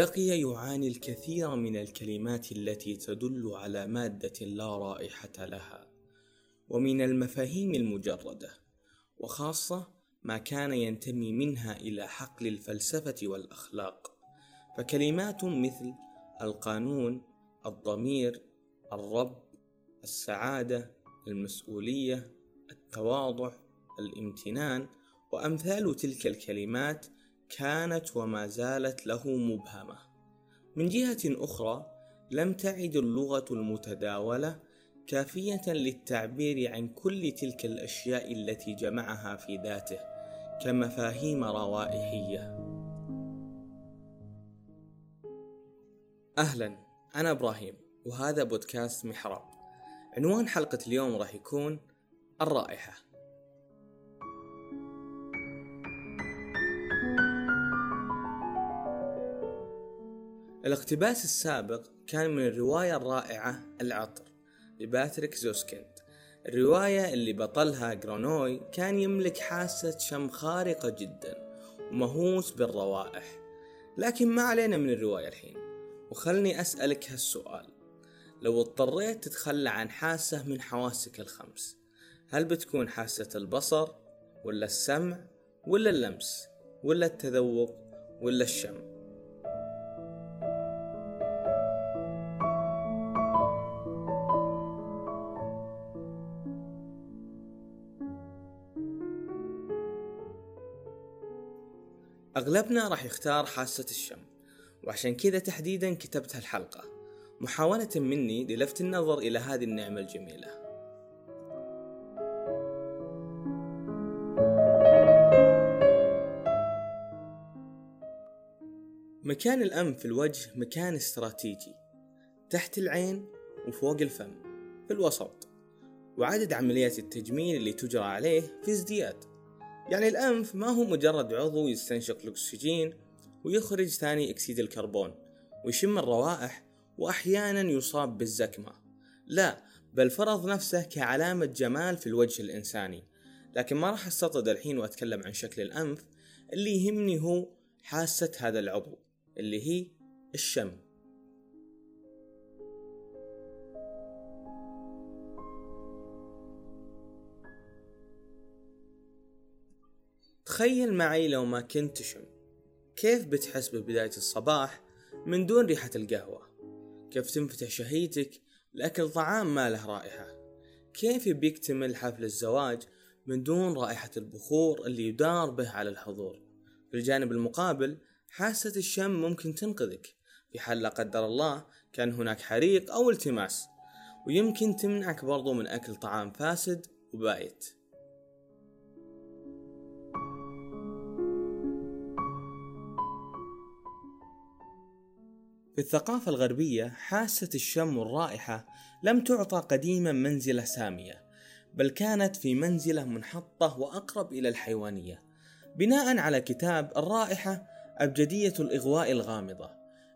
بقي يعاني الكثير من الكلمات التي تدل على مادة لا رائحة لها ومن المفاهيم المجردة وخاصة ما كان ينتمي منها إلى حقل الفلسفة والأخلاق. فكلمات مثل القانون الضمير الرب السعادة المسؤولية التواضع الامتنان وأمثال تلك الكلمات كانت وما زالت له مبهمة من جهة أخرى لم تعد اللغة المتداولة كافية للتعبير عن كل تلك الأشياء التي جمعها في ذاته كمفاهيم روائحية. أهلا أنا إبراهيم وهذا بودكاست محراب. عنوان حلقة اليوم راح يكون الرائحة. الاقتباس السابق كان من الرواية الرائعة العطر لباتريك زوسكيند الرواية اللي بطلها جرينوي كان يملك حاسة شم خارقة جدا ومهووس بالروائح. لكن ما علينا من الرواية الحين وخلني أسألك هالسؤال. لو اضطريت تتخلى عن حاسة من حواسك الخمس هل بتكون حاسة البصر ولا السمع ولا اللمس ولا التذوق ولا الشم؟ أغلبنا راح يختار حاسة الشم وعشان كذا تحديدا كتبت هالحلقة. محاولة مني للفت النظر إلى هذه النعمة الجميلة. مكان الأنف في الوجه مكان استراتيجي تحت العين وفوق الفم في الوسط وعدد عمليات التجميل اللي تجرى عليه في ازدياد. يعني الأنف ما هو مجرد عضو يستنشق الأكسجين ويخرج ثاني أكسيد الكربون ويشم الروائح وأحيانا يصاب بالزكمة. لا بل فرض نفسه كعلامة جمال في الوجه الإنساني. لكن ما راح أستطرد الحين وأتكلم عن شكل الأنف اللي يهمني هو حاسة هذا العضو اللي هي الشم. تخيل معي لو ما كنت تشم كيف بتحس ببداية الصباح من دون ريحة القهوة؟ كيف تنفتح شهيتك لأكل طعام ما له رائحة؟ كيف بيكتمل حفل الزواج من دون رائحة البخور اللي يدار به على الحضور؟ في الجانب المقابل حاسة الشم ممكن تنقذك. في حال لا قدر الله كان هناك حريق أو التماس ويمكن تمنعك برضو من أكل طعام فاسد وبايت. في الثقافة الغربية حاسة الشم والرائحة لم تعطى قديما منزلة سامية بل كانت في منزلة منحطة وأقرب إلى الحيوانية. بناء على كتاب الرائحة أبجدية الإغواء الغامضة.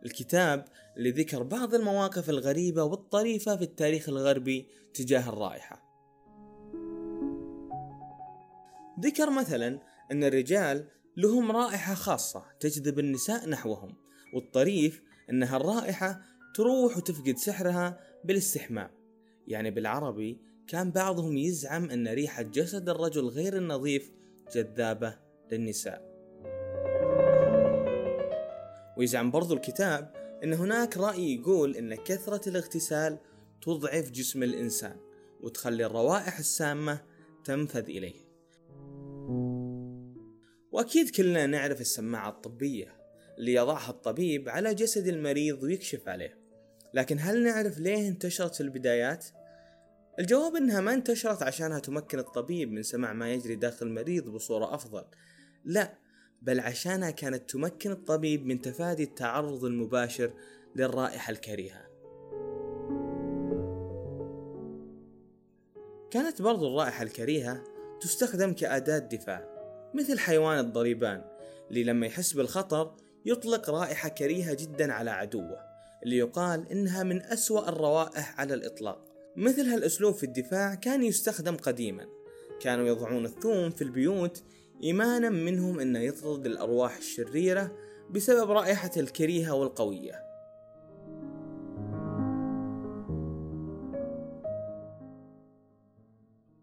الكتاب اللي ذكر بعض المواقف الغريبة والطريفة في التاريخ الغربي تجاه الرائحة. ذكر مثلا أن الرجال لهم رائحة خاصة تجذب النساء نحوهم والطريف أن هالرائحة تروح وتفقد سحرها بالاستحمام. يعني بالعربي كان بعضهم يزعم أن ريحة جسد الرجل غير النظيف جذابة للنساء. ويزعم برضو الكتاب أن هناك رأي يقول أن كثرة الاغتسال تضعف جسم الإنسان وتخلي الروائح السامة تنفذ إليه. وأكيد كلنا نعرف السماعة الطبية. اللي يضعها الطبيب على جسد المريض ويكشف عليه. لكن هل نعرف ليه انتشرت في البدايات؟ الجواب إنها ما انتشرت عشانها تمكن الطبيب من سماع ما يجري داخل المريض بصورة أفضل. لا بل عشانها كانت تمكن الطبيب من تفادي التعرض المباشر للرائحة الكريهة. كانت برضو الرائحة الكريهة تستخدم كأداة دفاع مثل حيوان الضريبان اللي لما يحس بالخطر يطلق رائحة كريهة جدا على عدوه اللي يقال إنها من أسوأ الروائح على الإطلاق. مثل هالأسلوب في الدفاع كان يستخدم قديما. كانوا يضعون الثوم في البيوت إيمانا منهم أنه يطرد الأرواح الشريرة بسبب رائحة الكريهة والقوية.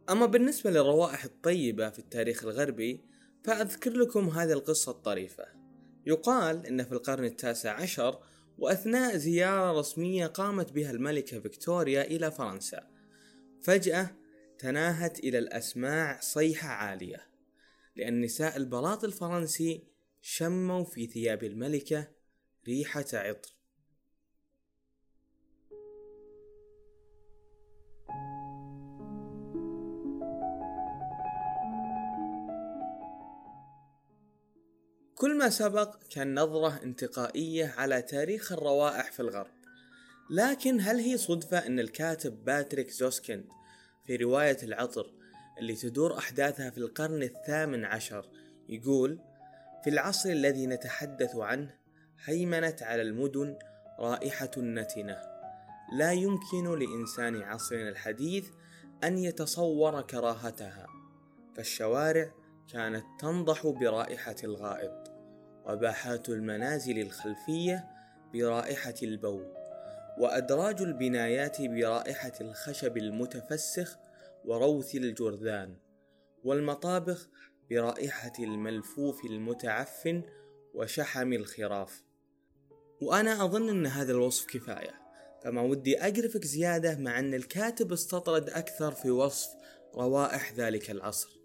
أما بالنسبة للروائح الطيبة في التاريخ الغربي فأذكر لكم هذه القصة الطريفة. يقال أن في القرن التاسع عشر وأثناء زيارة رسمية قامت بها الملكة فيكتوريا إلى فرنسا. فجأة تناهت إلى الأسماع صيحة عالية لأن نساء البلاط الفرنسي شموا في ثياب الملكة ريحة عطر. كل ما سبق كان نظرة انتقائية على تاريخ الروائح في الغرب. لكن هل هي صدفة أن الكاتب باتريك زوسكيند في رواية العطر اللي تدور أحداثها في القرن الثامن عشر يقول في العصر الذي نتحدث عنه هيمنت على المدن رائحة نتنة لا يمكن لإنسان عصرنا الحديث أن يتصور كراهتها فالشوارع كانت تنضح برائحة الغائط. وباحات المنازل الخلفية برائحة البول وأدراج البنايات برائحة الخشب المتفسخ وروث الجرذان والمطابخ برائحة الملفوف المتعفن وشحم الخراف. وأنا أظن أن هذا الوصف كفاية فما ودي أقرفك زيادة مع أن الكاتب استطرد أكثر في وصف روائح ذلك العصر.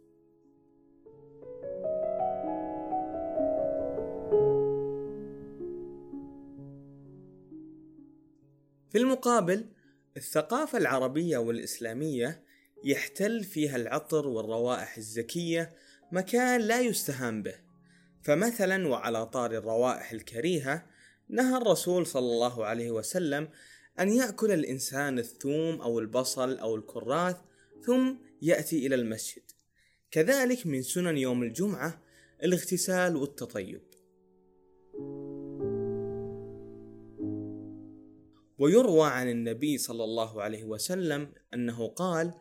في المقابل الثقافة العربية والإسلامية يحتل فيها العطر والروائح الزكية مكان لا يستهان به. فمثلا وعلى طار الروائح الكريهة نهى الرسول صلى الله عليه وسلم أن يأكل الإنسان الثوم أو البصل أو الكراث ثم يأتي إلى المسجد. كذلك من سنن يوم الجمعة الاغتسال والتطيب. ويروى عن النبي صلى الله عليه وسلم أنه قال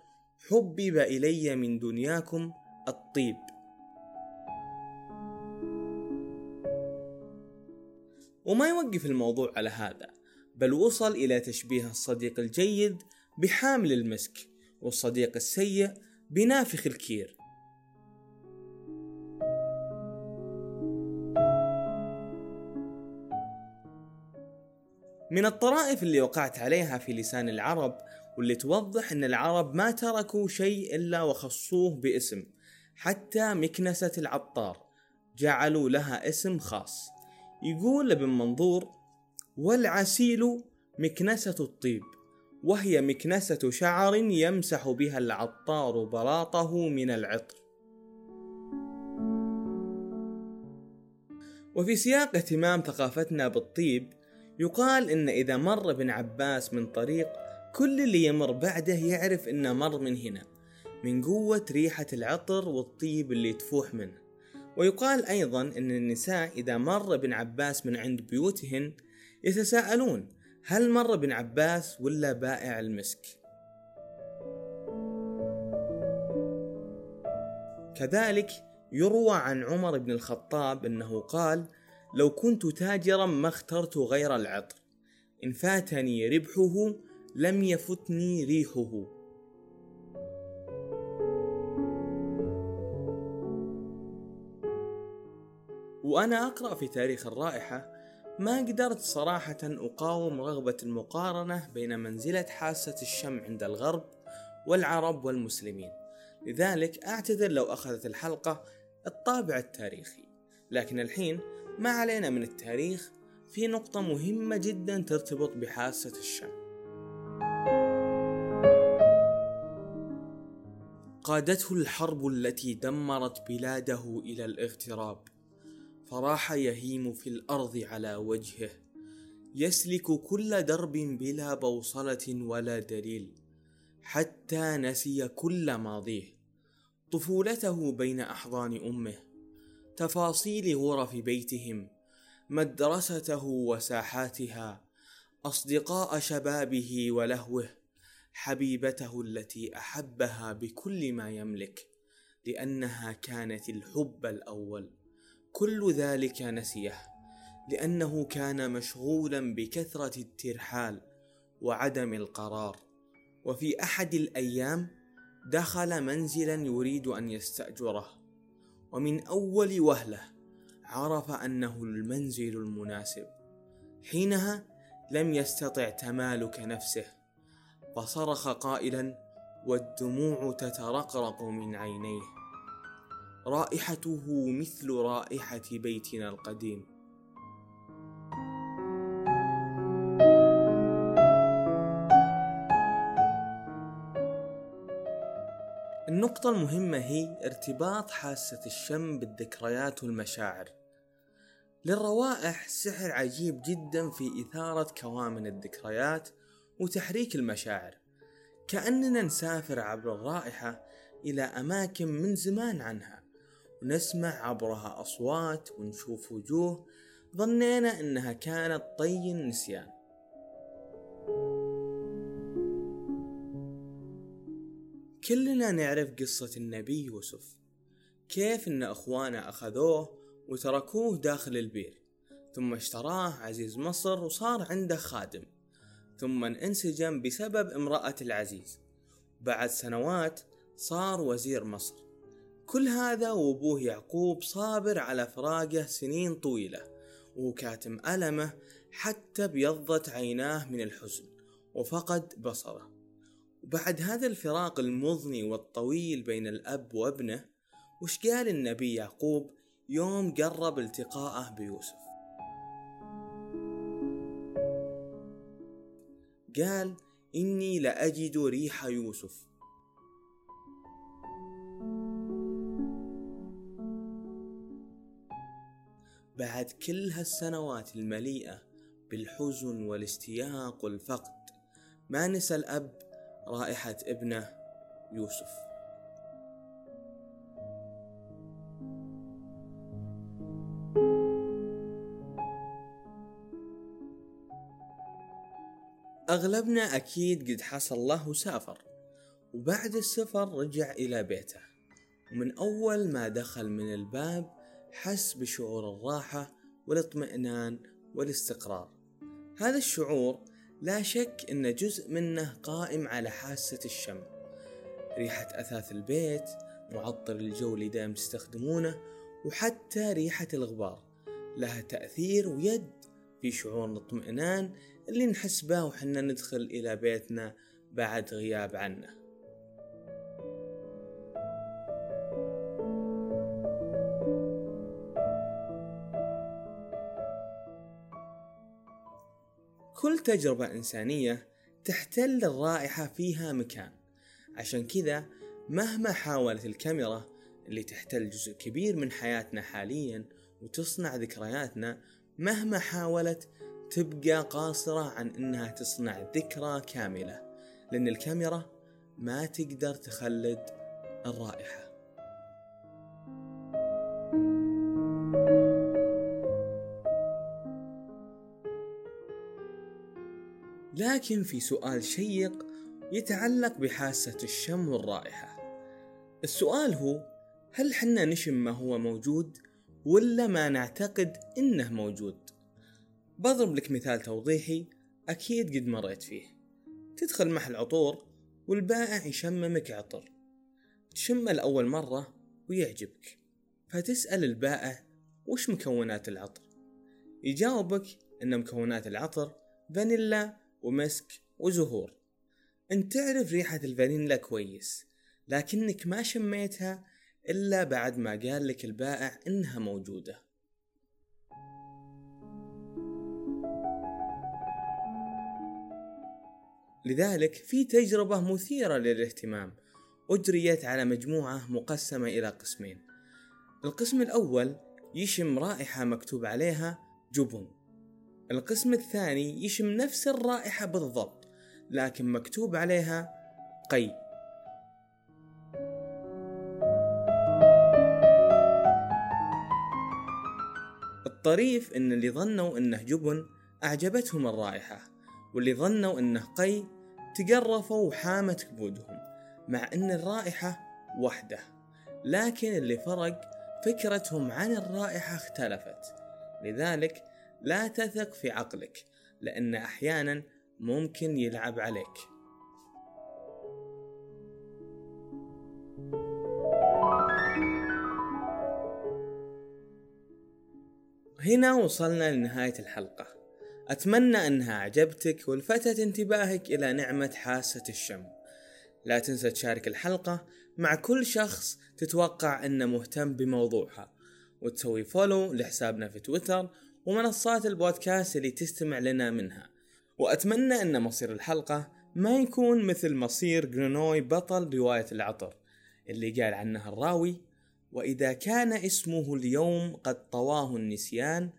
حبب إلي من دنياكم الطيب. وما يوقف الموضوع على هذا بل وصل إلى تشبيه الصديق الجيد بحامل المسك والصديق السيء بنافخ الكير. من الطرائف اللي وقعت عليها في لسان العرب واللي توضح إن العرب ما تركوا شيء إلا وخصوه باسم. حتى مكنسة العطار جعلوا لها اسم خاص. يقول ابن منظور والعسيل مكنسة الطيب وهي مكنسة شعر يمسح بها العطار بلاطه من العطر. وفي سياق اهتمام ثقافتنا بالطيب يقال إن إذا مر ابن عباس من طريق كل اللي يمر بعده يعرف إنه مر من هنا من قوة ريحة العطر والطيب اللي تفوح منه. ويقال أيضا إن النساء إذا مر ابن عباس من عند بيوتهن يتساءلون هل مر ابن عباس ولا بائع المسك؟ كذلك يروى عن عمر بن الخطاب إنه قال لو كنت تاجرا ما اخترت غير العطر. إن فاتني ربحه لم يفتني ريحه. وأنا أقرأ في تاريخ الرائحة ما قدرت صراحة أقاوم رغبة المقارنة بين منزلة حاسة الشم عند الغرب والعرب والمسلمين. لذلك أعتذر لو أخذت الحلقة الطابع التاريخي. لكن الحين ما علينا من التاريخ في نقطة مهمة جدا ترتبط بحاسة الشم قادته الحرب التي دمرت بلاده إلى الاغتراب. فراح يهيم في الأرض على وجهه. يسلك كل درب بلا بوصلة ولا دليل. حتى نسي كل ماضيه. طفولته بين أحضان أمه. تفاصيل غرف بيتهم مدرسته وساحاتها أصدقاء شبابه ولهوه حبيبته التي أحبها بكل ما يملك لأنها كانت الحب الأول. كل ذلك نسيه لأنه كان مشغولا بكثرة الترحال وعدم القرار. وفي أحد الأيام دخل منزلا يريد أن يستأجره. ومن أول وهلة عرف أنه المنزل المناسب. حينها لم يستطع تمالك نفسه. فصرخ قائلا والدموع تترقرق من عينيه. رائحته مثل رائحة بيتنا القديم. النقطة المهمة هي ارتباط حاسة الشم بالذكريات والمشاعر. للروائح سحر عجيب جدا في إثارة كوامن الذكريات وتحريك المشاعر. كأننا نسافر عبر الرائحة إلى أماكن من زمان عنها ونسمع عبرها أصوات ونشوف وجوه ظنينا أنها كانت طي النسيان كلنا نعرف قصة النبي يوسف. كيف إن أخوانه أخذوه وتركوه داخل البير. ثم اشتراه عزيز مصر وصار عنده خادم. ثم انسجم بسبب امرأة العزيز. بعد سنوات صار وزير مصر. كل هذا وأبوه يعقوب صابر على فراقه سنين طويلة. وكاتم ألمه حتى بيضت عيناه من الحزن وفقد بصره. وبعد هذا الفراق المضني والطويل بين الأب وابنه وش قال النبي يعقوب يوم قرب التقاءه بيوسف؟ قال إني لأجد ريح يوسف. بعد كل هالسنوات المليئة بالحزن والاستياق والفقد ما نسى الأب رائحة ابنه يوسف. أغلبنا أكيد قد حصل له وسافر وبعد السفر رجع إلى بيته. ومن أول ما دخل من الباب حس بشعور الراحة والإطمئنان والاستقرار. هذا الشعور لا شك إن جزء منه قائم على حاسة الشم. ريحة أثاث البيت معطر الجو اللي دائم تستخدمونه وحتى ريحة الغبار. لها تأثير ويد في شعور الاطمئنان اللي نحس به وحنا ندخل إلى بيتنا بعد غياب عنه. تجربة إنسانية تحتل الرائحة فيها مكان. عشان كذا مهما حاولت الكاميرا اللي تحتل جزء كبير من حياتنا حاليا وتصنع ذكرياتنا مهما حاولت تبقى قاصرة عن إنها تصنع ذكرى كاملة لأن الكاميرا ما تقدر تخلد الرائحة. لكن في سؤال شيق يتعلق بحاسة الشم والرائحة. السؤال هو هل حنا نشم ما هو موجود ولا ما نعتقد إنه موجود؟ بضرب لك مثال توضيحي أكيد قد مريت فيه. تدخل محل عطور والبائع يشممك عطر. تشمه لأول مرة ويعجبك. فتسأل البائع وش مكونات العطر؟ يجاوبك إن مكونات العطر فانيلا ومسك وزهور. انت تعرف ريحة الفانيلا كويس لكنك ما شميتها إلا بعد ما قال لك البائع إنها موجودة. لذلك في تجربة مثيرة للاهتمام أجريت على مجموعة مقسمة إلى قسمين. القسم الأول يشم رائحة مكتوب عليها جبن. القسم الثاني يشم نفس الرائحة بالضبط لكن مكتوب عليها قي. الطريف إن اللي ظنوا إنه جبن أعجبتهم الرائحة واللي ظنوا إنه قي تقرفوا وحامت كبودهم مع إن الرائحة وحدة. لكن اللي فرق فكرتهم عن الرائحة اختلفت. لذلك لا تثق في عقلك لأن أحيانا ممكن يلعب عليك. هنا وصلنا لنهاية الحلقة. أتمنى أنها عجبتك ولفتت انتباهك إلى نعمة حاسة الشم. لا تنسى تشارك الحلقة مع كل شخص تتوقع أنه مهتم بموضوعها وتسوي follow لحسابنا في تويتر ومنصات البودكاست اللي تستمع لنا منها. وأتمنى أن مصير الحلقة ما يكون مثل مصير جرينوي بطل رواية العطر اللي قال عنها الراوي وإذا كان اسمه اليوم قد طواه النسيان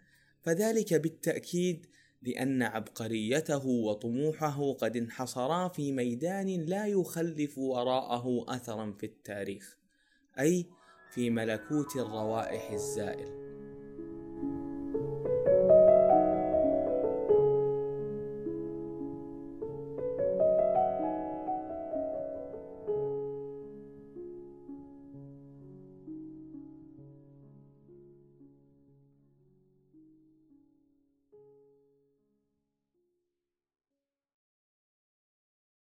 فذلك بالتأكيد لأن عبقريته وطموحه قد انحصرا في ميدان لا يخلف وراءه أثرا في التاريخ أي في ملكوت الروائح الزائل.